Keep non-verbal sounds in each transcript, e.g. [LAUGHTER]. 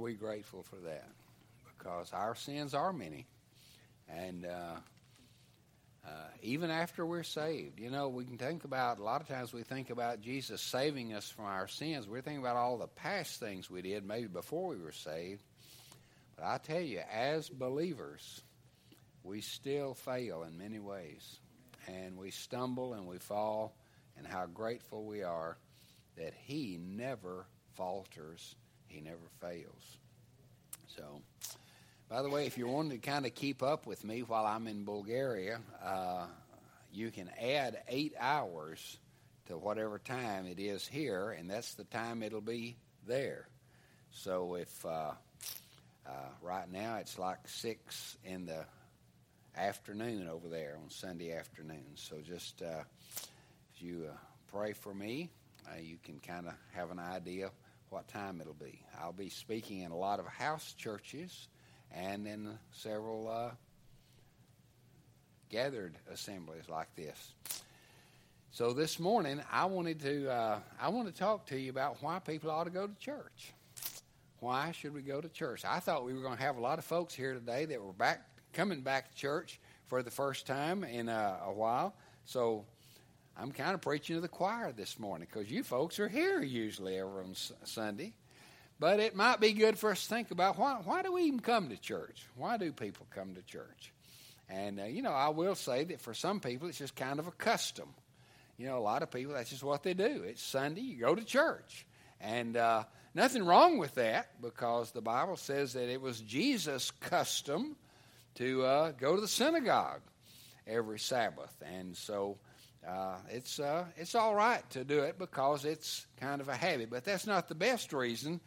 we are grateful for that? Because our sins are many. And uh, uh, even after we're saved, you know, we can think about, a lot of times we think about Jesus saving us from our sins. We're thinking about all the past things we did, maybe before we were saved. But I tell you, as believers, we still fail in many ways. And we stumble and we fall, and how grateful we are that He never falters, He never fails. So, by the way, if you're wanting to kind of keep up with me while I'm in Bulgaria, uh, you can add eight hours to whatever time it is here, and that's the time it'll be there. So if uh, uh, right now it's like six in the afternoon over there on Sunday afternoon. So just uh, if you uh, pray for me, uh, you can kind of have an idea what time it'll be. I'll be speaking in a lot of house churches and in several uh, gathered assemblies like this. So this morning, I wanted to uh, I want to talk to you about why people ought to go to church. Why should we go to church? I thought we were going to have a lot of folks here today that were back coming back to church for the first time in uh, a while. So I'm kind of preaching to the choir this morning because you folks are here usually every Sunday. But it might be good for us to think about why, why do we even come to church? Why do people come to church? And, uh, you know, I will say that for some people it's just kind of a custom. You know, a lot of people, that's just what they do. It's Sunday, you go to church. And uh, nothing wrong with that because the Bible says that it was Jesus' custom to uh, go to the synagogue every Sabbath. And so uh, it's, uh, it's all right to do it because it's kind of a habit. But that's not the best reason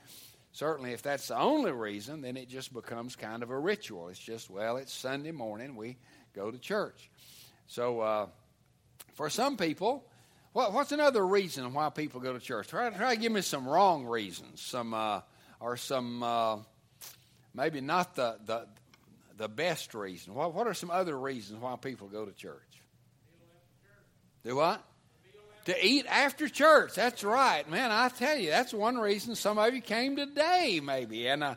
certainly if that's the only reason, then it just becomes kind of a ritual. It's just, well, it's Sunday morning, we go to church. So uh, for some people, what, what's another reason why people go to church? Try, try to give me some wrong reasons, some uh, or some uh, maybe not the, the the best reason. What, what are some other reasons why people go to church? Do what? To eat after church. That's right. Man, I tell you, that's one reason some of you came today, maybe. And uh,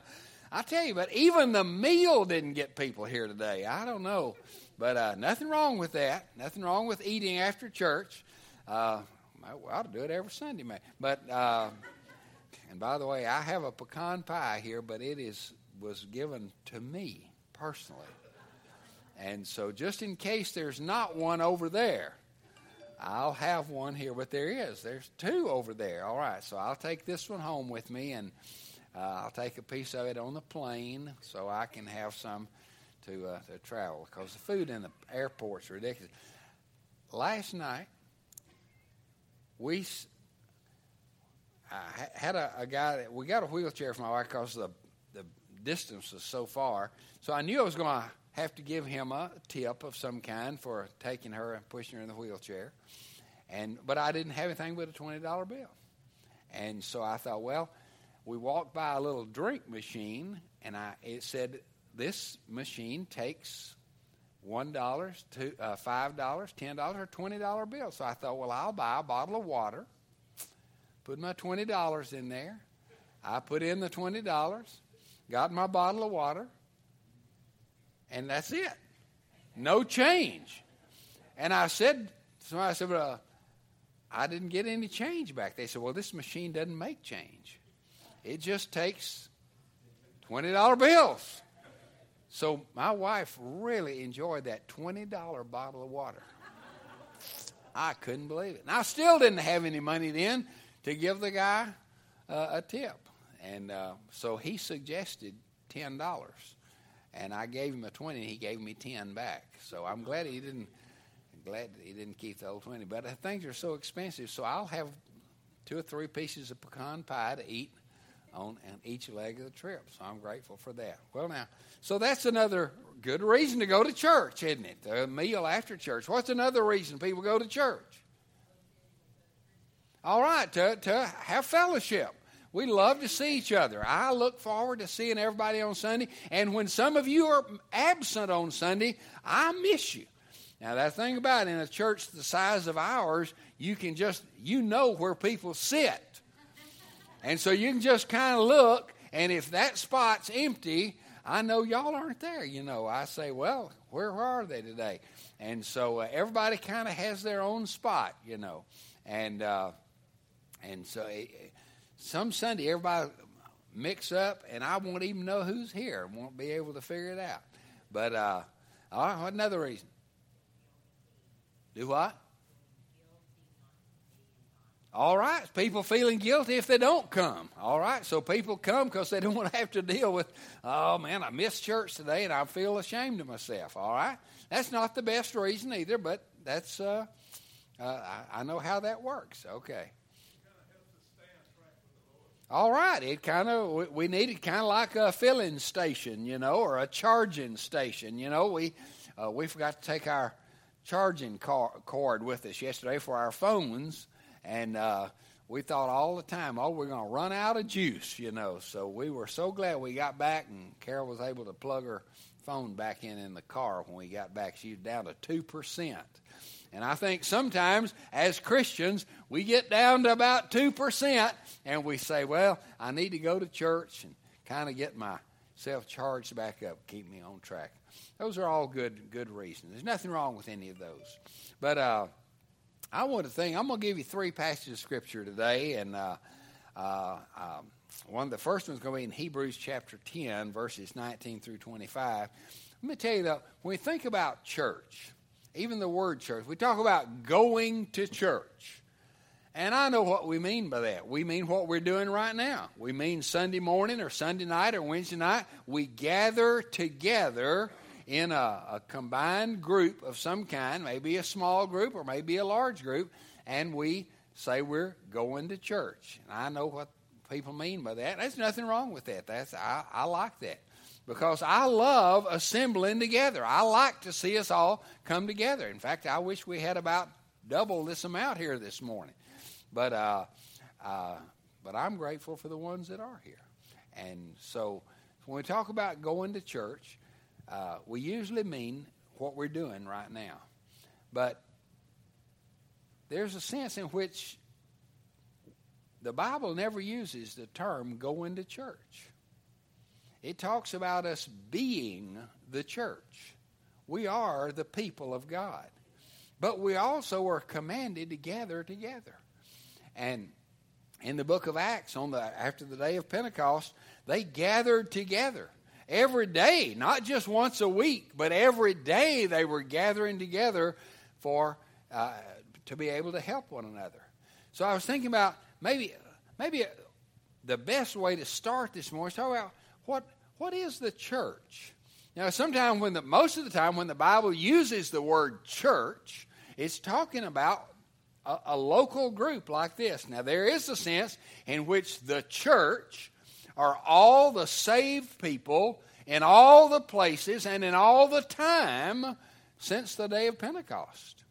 I tell you, but even the meal didn't get people here today. I don't know. But uh, nothing wrong with that. Nothing wrong with eating after church. Uh, I ought to do it every Sunday, man. But, uh, and by the way, I have a pecan pie here, but it is was given to me personally. And so, just in case there's not one over there, I'll have one here, but there is. There's two over there. All right, so I'll take this one home with me, and uh, I'll take a piece of it on the plane so I can have some to uh, to travel because the food in the airport's ridiculous. Last night, we I had a, a guy. That, we got a wheelchair for my wife because the the distance was so far. So I knew I was going to have to give him a tip of some kind for taking her and pushing her in the wheelchair. And but I didn't have anything but a twenty dollar bill. And so I thought, well, we walked by a little drink machine, and I it said this machine takes one dollars, two, uh, five dollars, ten dollars, or twenty dollar bill. So I thought, well, I'll buy a bottle of water, put my twenty dollars in there. I put in the twenty dollars, got my bottle of water, and that's it. No change. And I said, somebody I said, well, I didn't get any change back. They said, well, this machine doesn't make change. It just takes $20 bills. So my wife really enjoyed that $20 bottle of water. I couldn't believe it. And I still didn't have any money then to give the guy uh, a tip. And uh, so he suggested $10 and I gave him a twenty, and he gave me ten back. So I'm glad he didn't. Glad he didn't keep the old twenty. But things are so expensive, so I'll have two or three pieces of pecan pie to eat on each leg of the trip. So I'm grateful for that. Well, now, so that's another good reason to go to church, isn't it? The meal after church. What's another reason people go to church? All right, to, to have fellowship. We love to see each other. I look forward to seeing everybody on Sunday. And when some of you are absent on Sunday, I miss you. Now, that thing about it, in a church the size of ours, you can just, you know where people sit. And so you can just kind of look And if that spot's empty, I know y'all aren't there. You know, I say, well, where are they today? And so uh, everybody kind of has their own spot, you know. And uh, and so it, some Sunday everybody mix up, and I won't even know who's here. Won't be able to figure it out. But uh, another reason? Do what? All right, people feeling guilty if they don't come. All right, so people come because they don't want [LAUGHS] to have to deal with, oh man, I missed church today and I feel ashamed of myself. All right, that's not the best reason either, but that's, uh, uh, I, I know how that works. Okay. All right, it kind of we need it kind of like a filling station, you know, or a charging station. You know, we uh, we forgot to take our charging car, cord with us yesterday for our phones, and uh, we thought all the time, oh, we're going to run out of juice, you know. So we were so glad we got back, and Carol was able to plug her phone back in in the car when we got back. She was down to two percent. And I think sometimes as Christians, we get down to about 2% and we say, well, I need to go to church and kind of get myself charged back up, keep me on track. Those are all good good reasons. There's nothing wrong with any of those. But uh, I want to think, I'm going to give you three passages of Scripture today. And uh, uh, um, one, the first one's going to be in Hebrews chapter 10, verses 19 through 25. Let me tell you, that when we think about church, even the word church. We talk about going to church. And I know what we mean by that. We mean what we're doing right now. We mean Sunday morning or Sunday night or Wednesday night. We gather together in a, a, combined group of some kind, maybe a small group or maybe a large group, and we say we're going to church. And I know what people mean by that. There's nothing wrong with that. That's I, I like that because I love assembling together. I like to see us all come together. In fact, I wish we had about double this amount here this morning. But uh, uh, but I'm grateful for the ones that are here. And so when we talk about going to church, uh, we usually mean what we're doing right now. But there's a sense in which the Bible never uses the term going to church. It talks about us being the church. We are the people of God. But we also are commanded to gather together. And in the book of Acts, on the after the day of Pentecost, they gathered together every day, not just once a week, but every day they were gathering together for uh, to be able to help one another. So I was thinking about maybe maybe the best way to start this morning is talk about what what is the church? Now, sometimes when the most of the time when the Bible uses the word church, it's talking about a, a local group like this. Now, there is a sense in which the church are all the saved people in all the places and in all the time since the day of Pentecost.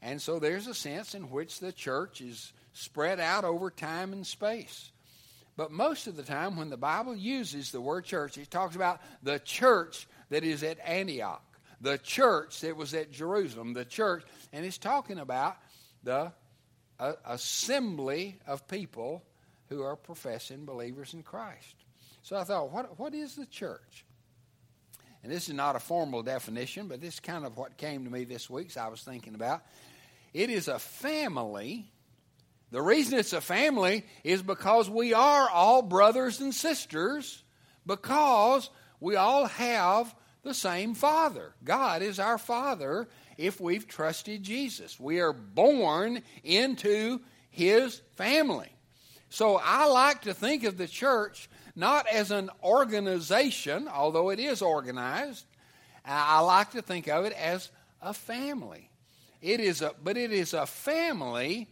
And so there's a sense in which the church is spread out over time and space. But most of the time, when the Bible uses the word church, it talks about the church that is at Antioch, the church that was at Jerusalem, the church, and it's talking about the uh, assembly of people who are professing believers in Christ. So I thought, what, what is the church? And this is not a formal definition, but this is kind of what came to me this week, so I was thinking about. It is a family the reason it's a family is because we are all brothers and sisters, because we all have the same Father. God is our Father if we've trusted Jesus. We are born into His family. So I like to think of the church not as an organization, although it is organized. I like to think of it as a family. It is a, but it is a family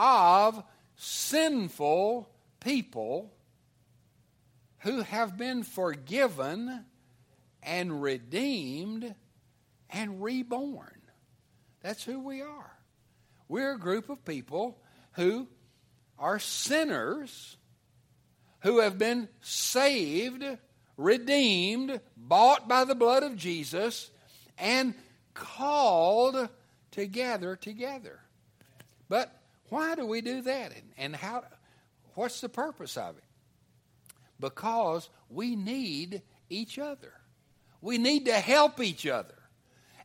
of sinful people who have been forgiven and redeemed and reborn. That's who we are. We're a group of people who are sinners who have been saved, redeemed, bought by the blood of Jesus, and called together together. But why do we do that? And how, what's the purpose of it? because we need each other. We need to help each other.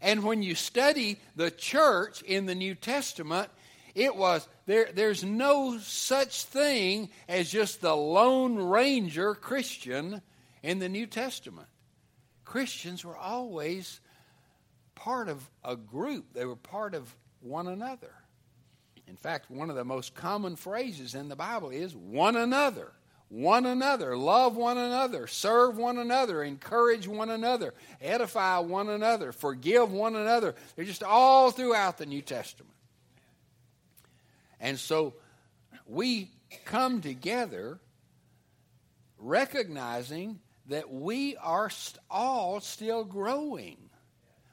And when you study the church in the New Testament, it was there there's no such thing as just the lone ranger Christian in the New Testament. Christians were always part of a group. They were part of one another. In fact, one of the most common phrases in the Bible is one another. One another. Love one another. Serve one another. Encourage one another. Edify one another. Forgive one another. They're just all throughout the New Testament. And so we come together recognizing that we are all still growing.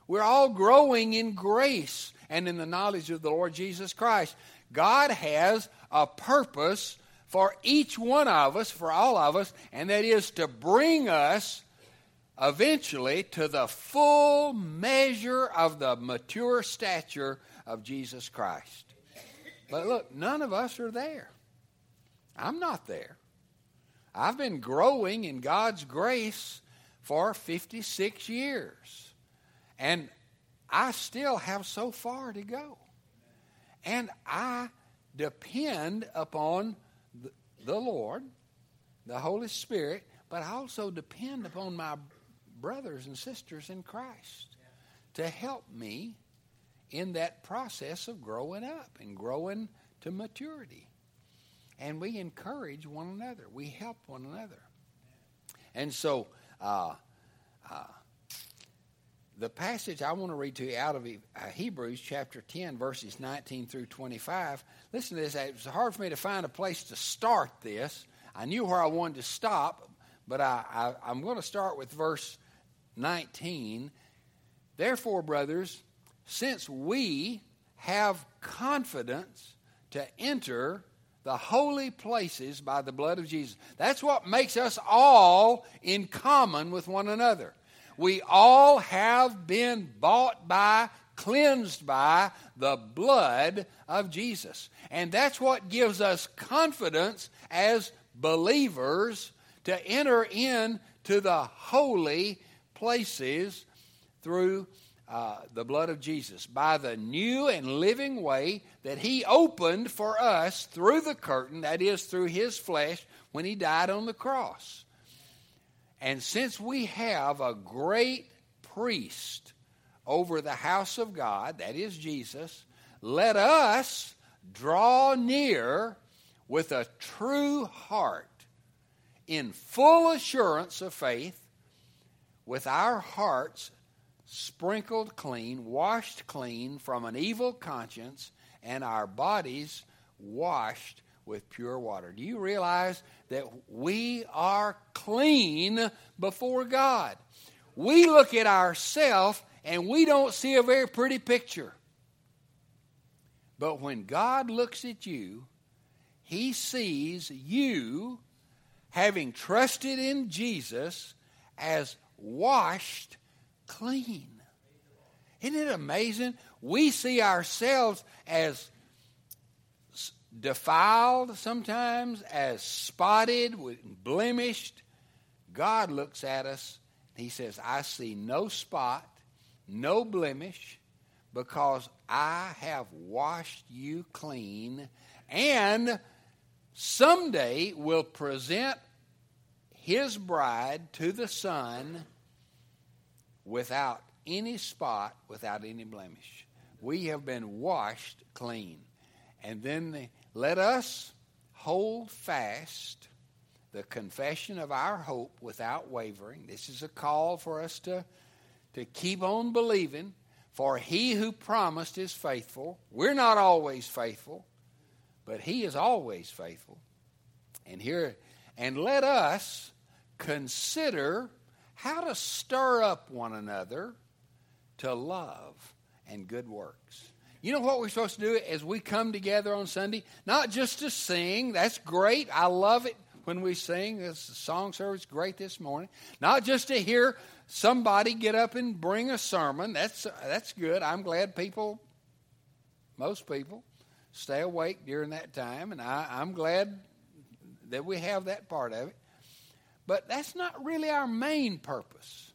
We're all growing in grace and in the knowledge of the Lord Jesus Christ. God has a purpose for each one of us, for all of us, and that is to bring us eventually to the full measure of the mature stature of Jesus Christ. But look, none of us are there. I'm not there. I've been growing in God's grace for 56 years. And I still have so far to go. And I depend upon the, Lord, the Holy Spirit, but I also depend upon my brothers and sisters in Christ to help me in that process of growing up and growing to maturity. And we encourage one another, we help one another. And so, uh, uh, the passage I want to read to you out of uh, Hebrews chapter 10, verses 19 through 25. Listen to this. It was hard for me to find a place to start this. I knew where I wanted to stop, but I, I, I'm going to start with verse 19. Therefore, brothers, since we have confidence to enter the holy places by the blood of Jesus, that's what makes us all in common with one another. We all have been bought by, cleansed by the blood of Jesus. And that's what gives us confidence as believers to enter into the holy places through uh, the blood of Jesus, by the new and living way that He opened for us through the curtain, that is, through His flesh, when He died on the cross. And since we have a great priest over the house of God, that is Jesus, let us draw near with a true heart in full assurance of faith, with our hearts sprinkled clean, washed clean from an evil conscience, and our bodies washed with pure water. Do you realize that we are clean before God? We look at ourselves and we don't see a very pretty picture. But when God looks at you, He sees you having trusted in Jesus as washed clean. Isn't it amazing? We see ourselves as defiled sometimes, as spotted, blemished. God looks at us, He says, I see no spot, no blemish, because I have washed you clean, and someday will present His bride to the Son without any spot, without any blemish. We have been washed clean. And then the, let us hold fast the confession of our hope without wavering. This is a call for us to, to keep on believing. For he who promised is faithful. We're not always faithful, but he is always faithful. And here, and let us consider how to stir up one another to love and good works. You know what we're supposed to do as we come together on Sunday? Not just to sing, that's great. I love it when we sing. This song service great this morning. Not just to hear somebody get up and bring a sermon. That's that's good. I'm glad people, most people, stay awake during that time, and I, I'm glad that we have that part of it. But that's not really our main purpose.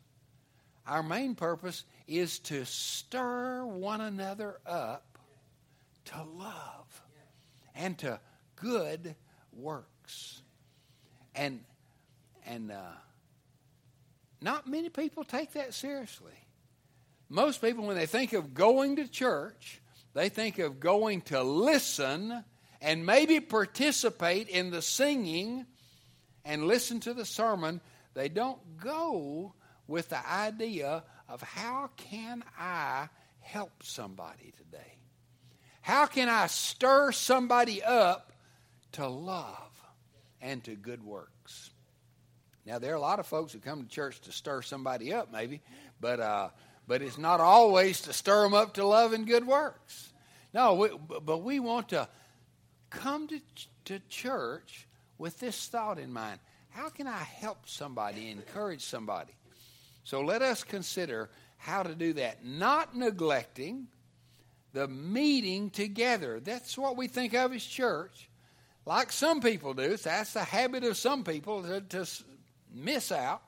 Our main purpose is to stir one another up to love and to good works. And and uh, not many people take that seriously. Most people, when they think of going to church, they think of going to listen and maybe participate in the singing and listen to the sermon. They don't go with the idea of how can I help somebody today? How can I stir somebody up to love and to good works? Now, there are a lot of folks who come to church to stir somebody up, maybe, but, uh, but it's not always to stir them up to love and good works. No, we, but we want to come to, to church with this thought in mind how can I help somebody, encourage somebody? So let us consider how to do that, not neglecting the meeting together. That's what we think of as church. Like some people do. That's the habit of some people to, to miss out,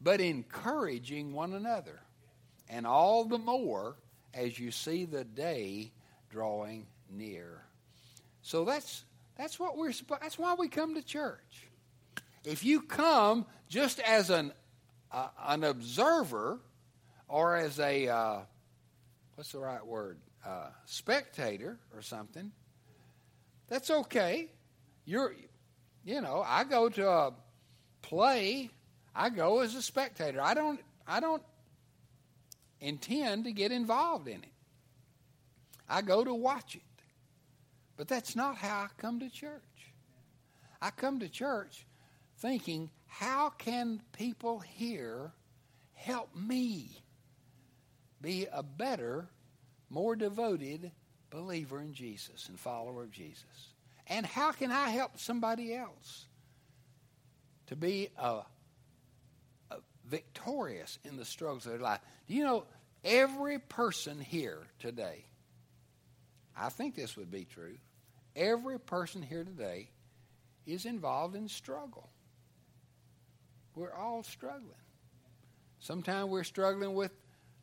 but encouraging one another. And all the more as you see the day drawing near. So that's that's what we're that's why we come to church. If you come just as an an observer or as a uh, what's the right word uh, spectator or something, that's okay. You're you know I go to a play, I go as a spectator. I don't I don't intend to get involved in it. I go to watch it. But that's not how I come to church. I come to church thinking, how can people here help me be a better, more devoted believer in Jesus and follower of Jesus? And how can I help somebody else? to be a, a victorious in the struggles of their life. Do you know every person here today? I think this would be true. Every person here today is involved in struggle. We're all struggling. Sometimes we're struggling with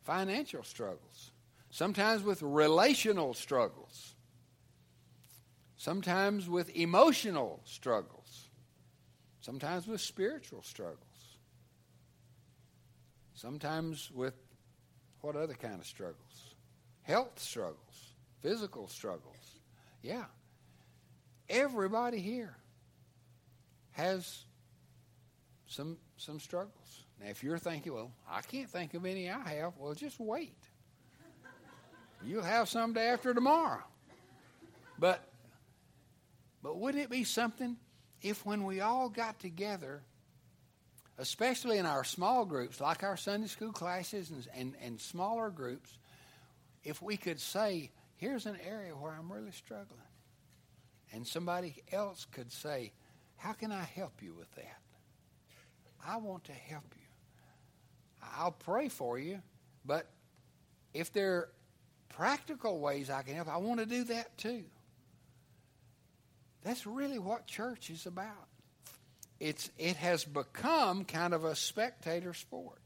financial struggles, sometimes with relational struggles, sometimes with emotional struggles sometimes with spiritual struggles, sometimes with what other kind of struggles? Health struggles, physical struggles. Yeah. Everybody here has some some struggles. Now if you're thinking, well, I can't think of any I have, well just wait. You'll have some day after tomorrow. But but wouldn't it be something if when we all got together, especially in our small groups, like our Sunday school classes and, and, and smaller groups, if we could say, here's an area where I'm really struggling. And somebody else could say, how can I help you with that? I want to help you. I'll pray for you, but if there are practical ways I can help, I want to do that too. That's really what church is about. It's, it has become kind of a spectator sport,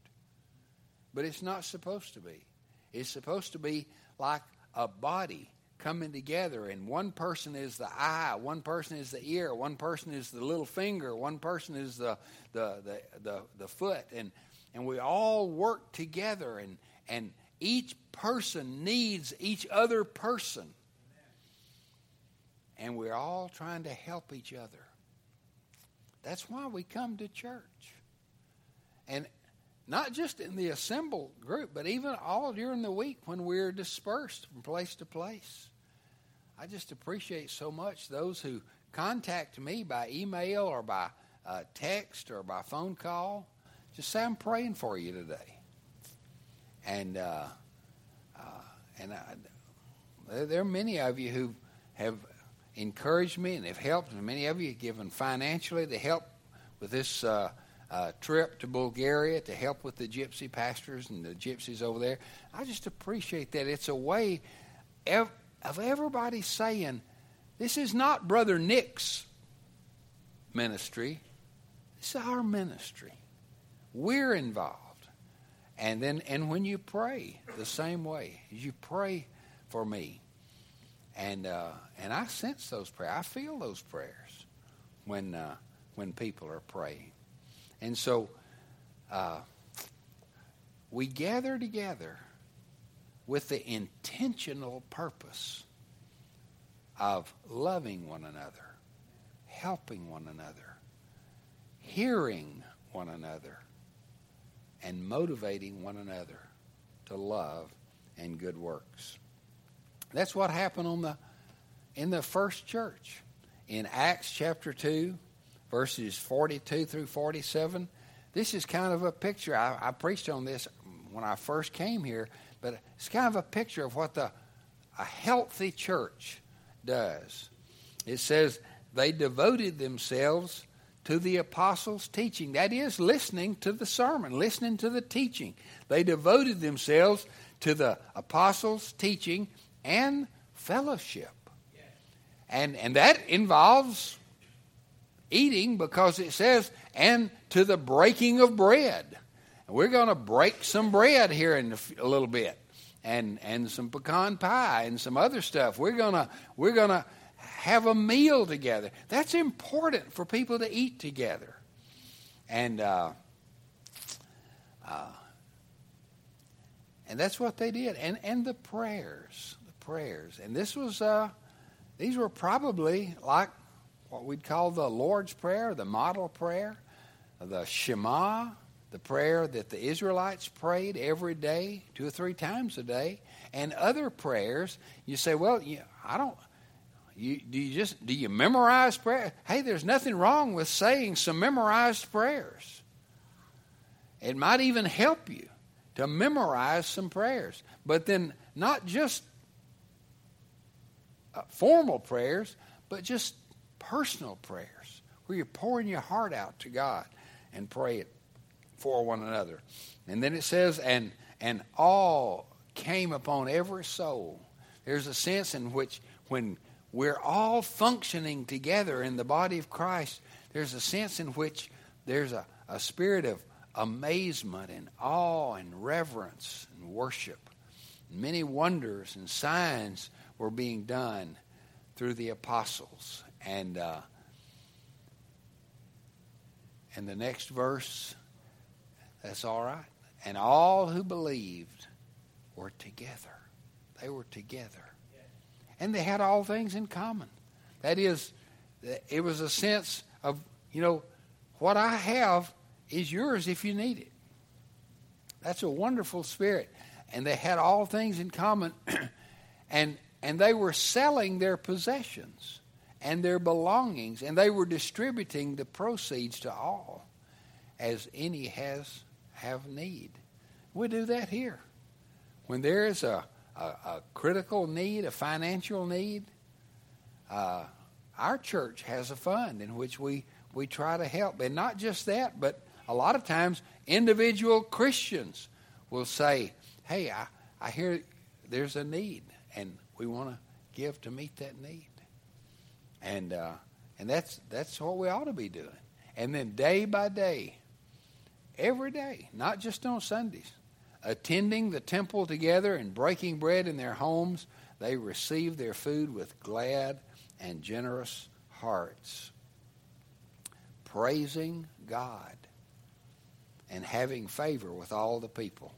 but it's not supposed to be. It's supposed to be like a body coming together, and one person is the eye, one person is the ear, one person is the little finger, one person is the, the, the, the, the foot, and, and we all work together, and, and each person needs each other person and we're all trying to help each other. That's why we come to church. And not just in the assembled group, but even all during the week when we're dispersed from place to place. I just appreciate so much those who contact me by email or by uh, text or by phone call. Just say, I'm praying for you today. And, uh, uh, and I, there are many of you who have encouraged me and have helped, and many of you have given financially to help with this uh, trip to Bulgaria to help with the gypsy pastors and the gypsies over there. I just appreciate that. It's a way of everybody saying, this is not Brother Nick's ministry. It's our ministry. We're involved. And then and when you pray the same way, you pray for me. And uh, and I sense those prayers. I feel those prayers when uh, when people are praying. And so uh, we gather together with the intentional purpose of loving one another, helping one another, hearing one another, and motivating one another to love and good works. That's what happened on the in the first church. In Acts chapter 2, verses 42 through 47, this is kind of a picture. I, I preached on this when I first came here, but it's kind of a picture of what the a healthy church does. It says they devoted themselves to the apostles' teaching. That is, listening to the sermon, listening to the teaching. They devoted themselves to the apostles' teaching and fellowship. And, and that involves eating because it says, and to the breaking of bread. And we're going to break some bread here in a little bit. And, and some pecan pie and some other stuff. We're gonna we're gonna have a meal together. That's important for people to eat together. And uh, uh, and that's what they did. And and the prayers, the prayers. And this was uh, these were probably like what we'd call the Lord's Prayer, the model prayer, the Shema, the prayer that the Israelites prayed every day, two or three times a day, and other prayers. You say, well, I don't. You, do you just do you memorize prayer? Hey, there's nothing wrong with saying some memorized prayers. It might even help you to memorize some prayers, but then not just uh, formal prayers, but just personal prayers where you're pouring your heart out to God and pray it for one another. And then it says, and and all came upon every soul. There's a sense in which when we're all functioning together in the body of Christ, there's a sense in which there's a, a spirit of amazement and awe and reverence and worship. Many wonders and signs were being done through the apostles. And uh, and the next verse, that's all right. And all who believed were together. They were together and they had all things in common. That is, it was a sense of, you know, what I have is yours if you need it. That's a wonderful spirit. And they had all things in common, [CLEARS THROAT] and, and they were selling their possessions and their belongings, and they were distributing the proceeds to all as any has have need. We do that here. When there is a a, a critical need, a financial need, uh, our church has a fund in which we, we try to help. And not just that, but a lot of times individual Christians will say, Hey, I, I hear there's a need, and we want to give to meet that need. And, uh, and that's, that's what we ought to be doing. And then day by day, every day, not just on Sundays, attending the temple together and breaking bread in their homes, they received their food with glad and generous hearts, praising God and having favor with all the people.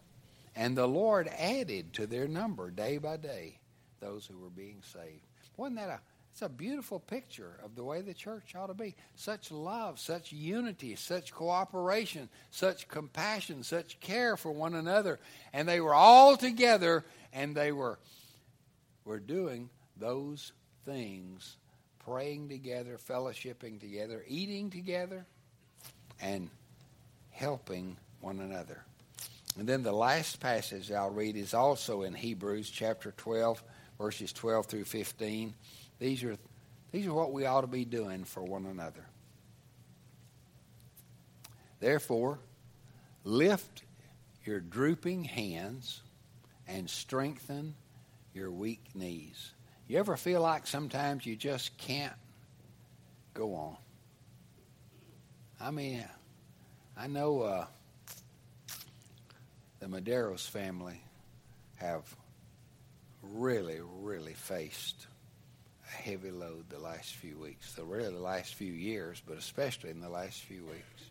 And the Lord added to their number day by day those who were being saved. Wasn't that a it's a beautiful picture of the way the church ought to be. Such love, such unity, such cooperation, such compassion, such care for one another. And they were all together and they were, were doing those things praying together, fellowshipping together, eating together, and helping one another. And then the last passage I'll read is also in Hebrews chapter 12, verses 12 through 15. These are, these are what we ought to be doing for one another. Therefore, lift your drooping hands and strengthen your weak knees. You ever feel like sometimes you just can't go on? I mean, I know uh, the Maderos family have really, really faced a heavy load the last few weeks. So really the last few years, but especially in the last few weeks.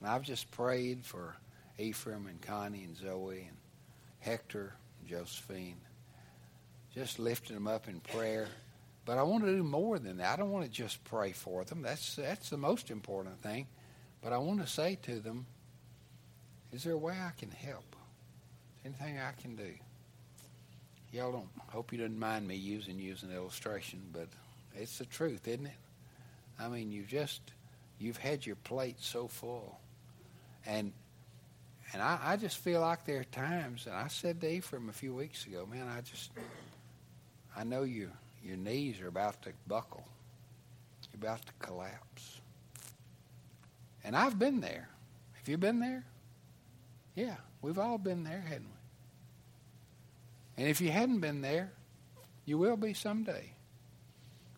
And I've just prayed for Ephraim and Connie and Zoe and Hector and Josephine. Just lifting them up in prayer. But I want to do more than that. I don't want to just pray for them. That's that's the most important thing. But I want to say to them, is there a way I can help? Anything I can do? Y'all don't hope you didn't mind me using using an illustration, but it's the truth, isn't it? I mean, you just you've had your plate so full, and and I, I just feel like there are times, and I said to Ephraim a few weeks ago, man, I just I know you your knees are about to buckle, you're about to collapse, and I've been there. Have you been there? Yeah, we've all been there, hadn't we? And if you hadn't been there, you will be someday.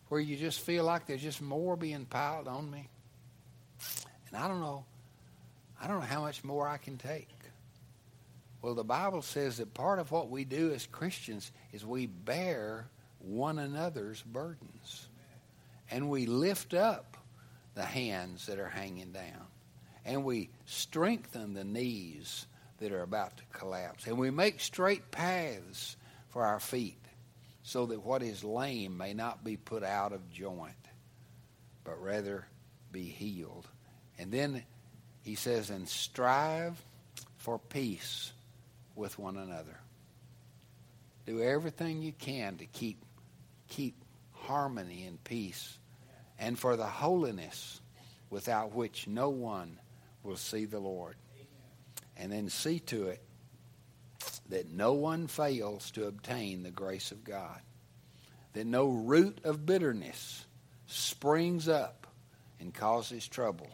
Where you just feel like there's just more being piled on me. And I don't know. I don't know how much more I can take. Well, the Bible says that part of what we do as Christians is we bear one another's burdens. And we lift up the hands that are hanging down. And we strengthen the knees that are about to collapse. And we make straight paths for our feet so that what is lame may not be put out of joint, but rather be healed. And then he says, and strive for peace with one another. Do everything you can to keep keep harmony and peace and for the holiness without which no one will see the Lord and then see to it that no one fails to obtain the grace of God, that no root of bitterness springs up and causes trouble,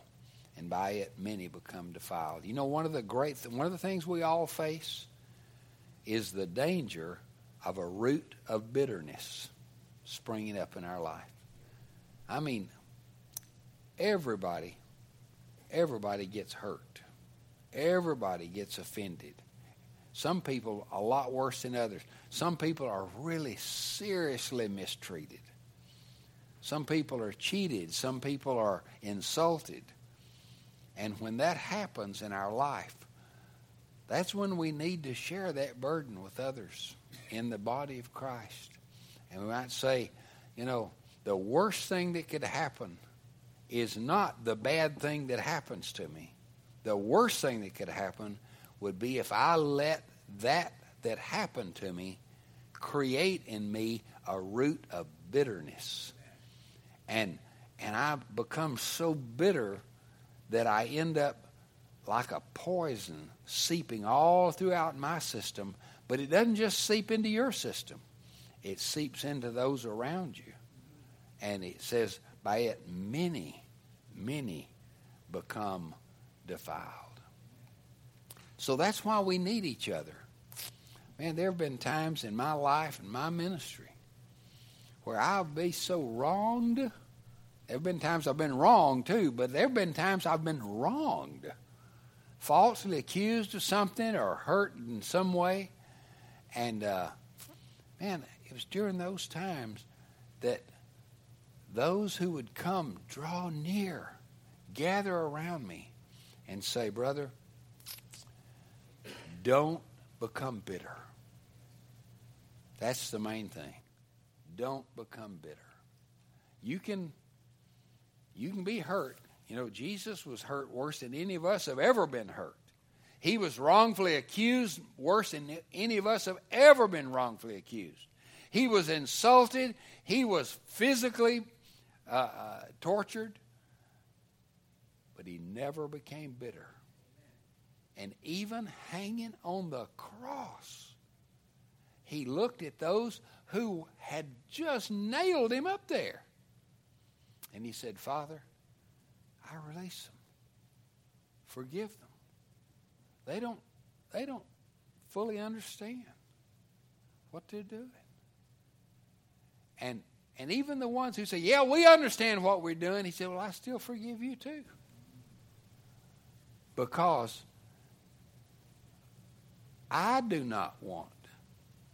and by it many become defiled. You know, one of the great th- one of the things we all face is the danger of a root of bitterness springing up in our life. I mean, everybody, everybody gets hurt. Everybody gets offended. Some people a lot worse than others. Some people are really seriously mistreated. Some people are cheated. Some people are insulted. And when that happens in our life, that's when we need to share that burden with others in the body of Christ. And we might say, you know, the worst thing that could happen is not the bad thing that happens to me. The worst thing that could happen would be if I let that that happened to me create in me a root of bitterness. And and I become so bitter that I end up like a poison seeping all throughout my system, but it doesn't just seep into your system. It seeps into those around you. And it says by it many many become defiled. So that's why we need each other. Man, there have been times in my life and my ministry where I've been so wronged. There have been times I've been wrong too, but there have been times I've been wronged, falsely accused of something or hurt in some way. And uh, man, it was during those times that those who would come draw near, gather around me, and say, Brother, don't become bitter. That's the main thing. Don't become bitter. You can you can be hurt. You know, Jesus was hurt worse than any of us have ever been hurt. He was wrongfully accused worse than any of us have ever been wrongfully accused. He was insulted. He was physically uh, uh, tortured. But he never became bitter. And even hanging on the cross, he looked at those who had just nailed him up there. And he said, Father, I release them. Forgive them. They don't, they don't fully understand what they're doing. And, and even the ones who say, Yeah, we understand what we're doing, he said, Well, I still forgive you too. Because I do not want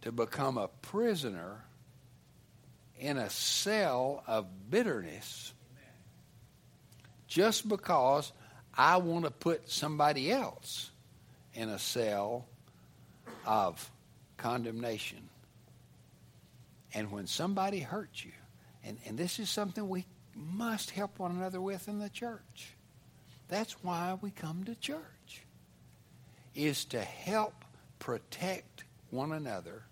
to become a prisoner in a cell of bitterness just because I want to put somebody else in a cell of condemnation. And when somebody hurts you, and, and this is something we must help one another with in the church. That's why we come to church, is to help protect one another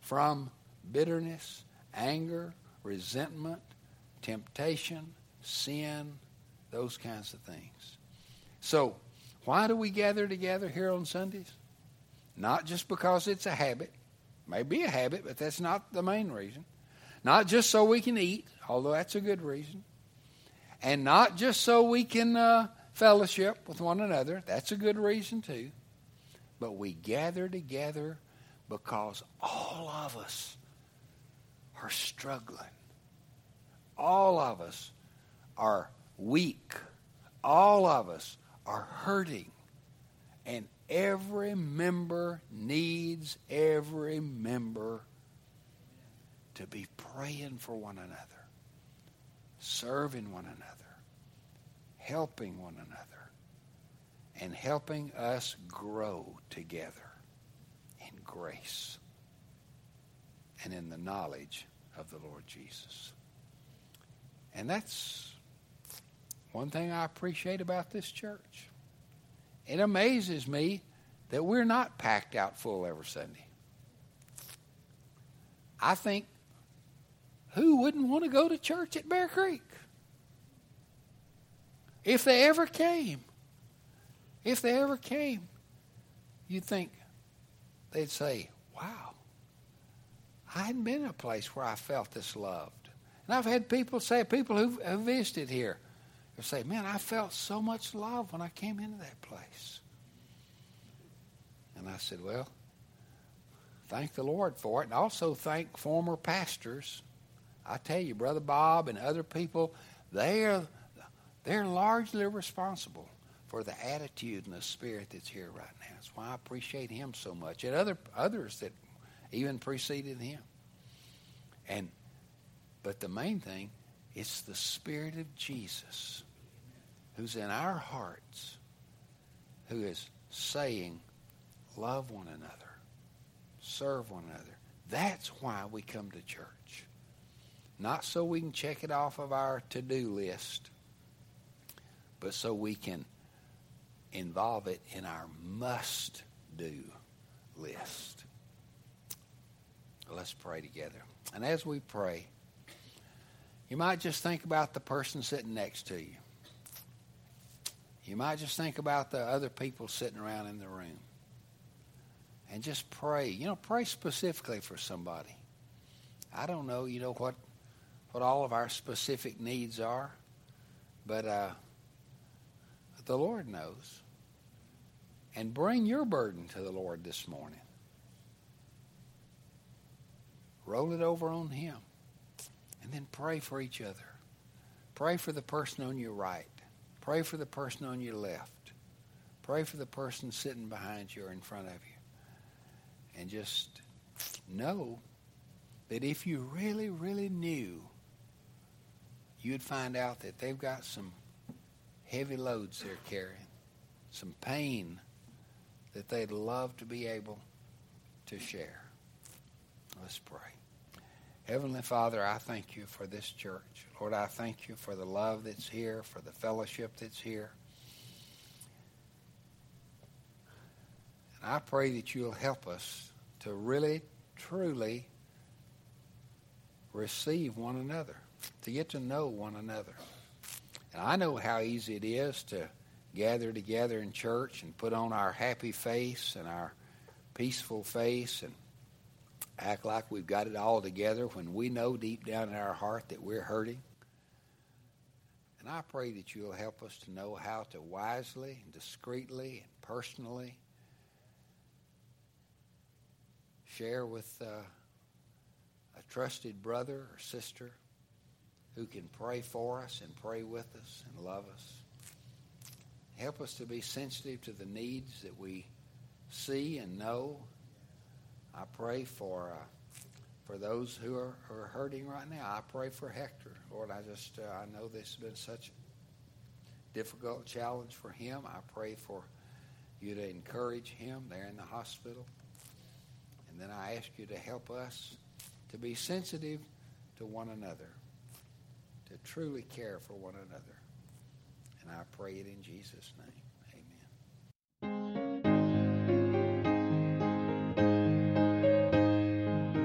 from bitterness, anger, resentment, temptation, sin, those kinds of things. So, why do we gather together here on Sundays? Not just because it's a habit. May be a habit, but that's not the main reason. Not just so we can eat, although that's a good reason. And not just so we can uh, fellowship with one another. That's a good reason too. But we gather together because all of us are struggling. All of us are weak. All of us are hurting. And every member needs every member to be praying for one another, serving one another, helping one another, and helping us grow together in grace and in the knowledge of the Lord Jesus. And that's one thing I appreciate about this church. It amazes me that we're not packed out full every Sunday. I think who wouldn't want to go to church at Bear Creek? If they ever came, if they ever came, you'd think they'd say, Wow, I hadn't been in a place where I felt this loved. And I've had people say, people who have visited here, they say, Man, I felt so much love when I came into that place. And I said, Well, thank the Lord for it. And also thank former pastors I tell you, Brother Bob and other people, they're, they're largely responsible for the attitude and the spirit that's here right now. That's why I appreciate him so much, and other others that even preceded him. And but the main thing, it's the Spirit of Jesus who's in our hearts, who is saying, love one another, serve one another. That's why we come to church. Not so we can check it off of our to do list, but so we can involve it in our must do list. Let's pray together. And as we pray, you might just think about the person sitting next to you. You might just think about the other people sitting around in the room. And just pray. You know, pray specifically for somebody. I don't know, you know, what what all of our specific needs are, but uh, the Lord knows. And bring your burden to the Lord this morning. Roll it over on Him. And then pray for each other. Pray for the person on your right. Pray for the person on your left. Pray for the person sitting behind you or in front of you. And just know that if you really, really knew you'd find out that they've got some heavy loads they're carrying, some pain that they'd love to be able to share. Let's pray. Heavenly Father, I thank you for this church. Lord, I thank you for the love that's here, for the fellowship that's here. And I pray that you'll help us to really, truly receive one another to get to know one another. And I know how easy it is to gather together in church and put on our happy face and our peaceful face and act like we've got it all together when we know deep down in our heart that we're hurting. And I pray that you'll help us to know how to wisely and discreetly and personally share with uh, a trusted brother or sister who can pray for us and pray with us and love us. Help us to be sensitive to the needs that we see and know. I pray for uh, for those who are, are hurting right now. I pray for Hector. Lord, I just uh, I know this has been such a difficult challenge for him. I pray for you to encourage him there in the hospital. And then I ask you to help us to be sensitive to one another, to truly care for one another. And I pray it in Jesus' name. Amen.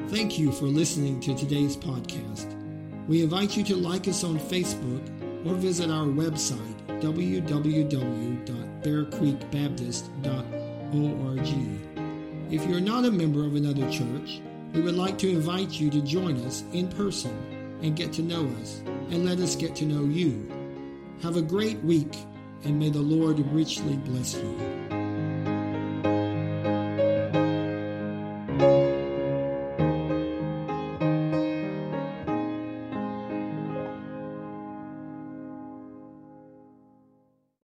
Thank you for listening to today's podcast. We invite you to like us on Facebook or visit our website www.bearcreekbaptist.org. If you're not a member of another church, we would like to invite you to join us in person and get to know us and let us get to know you. Have a great week and may the Lord richly bless you.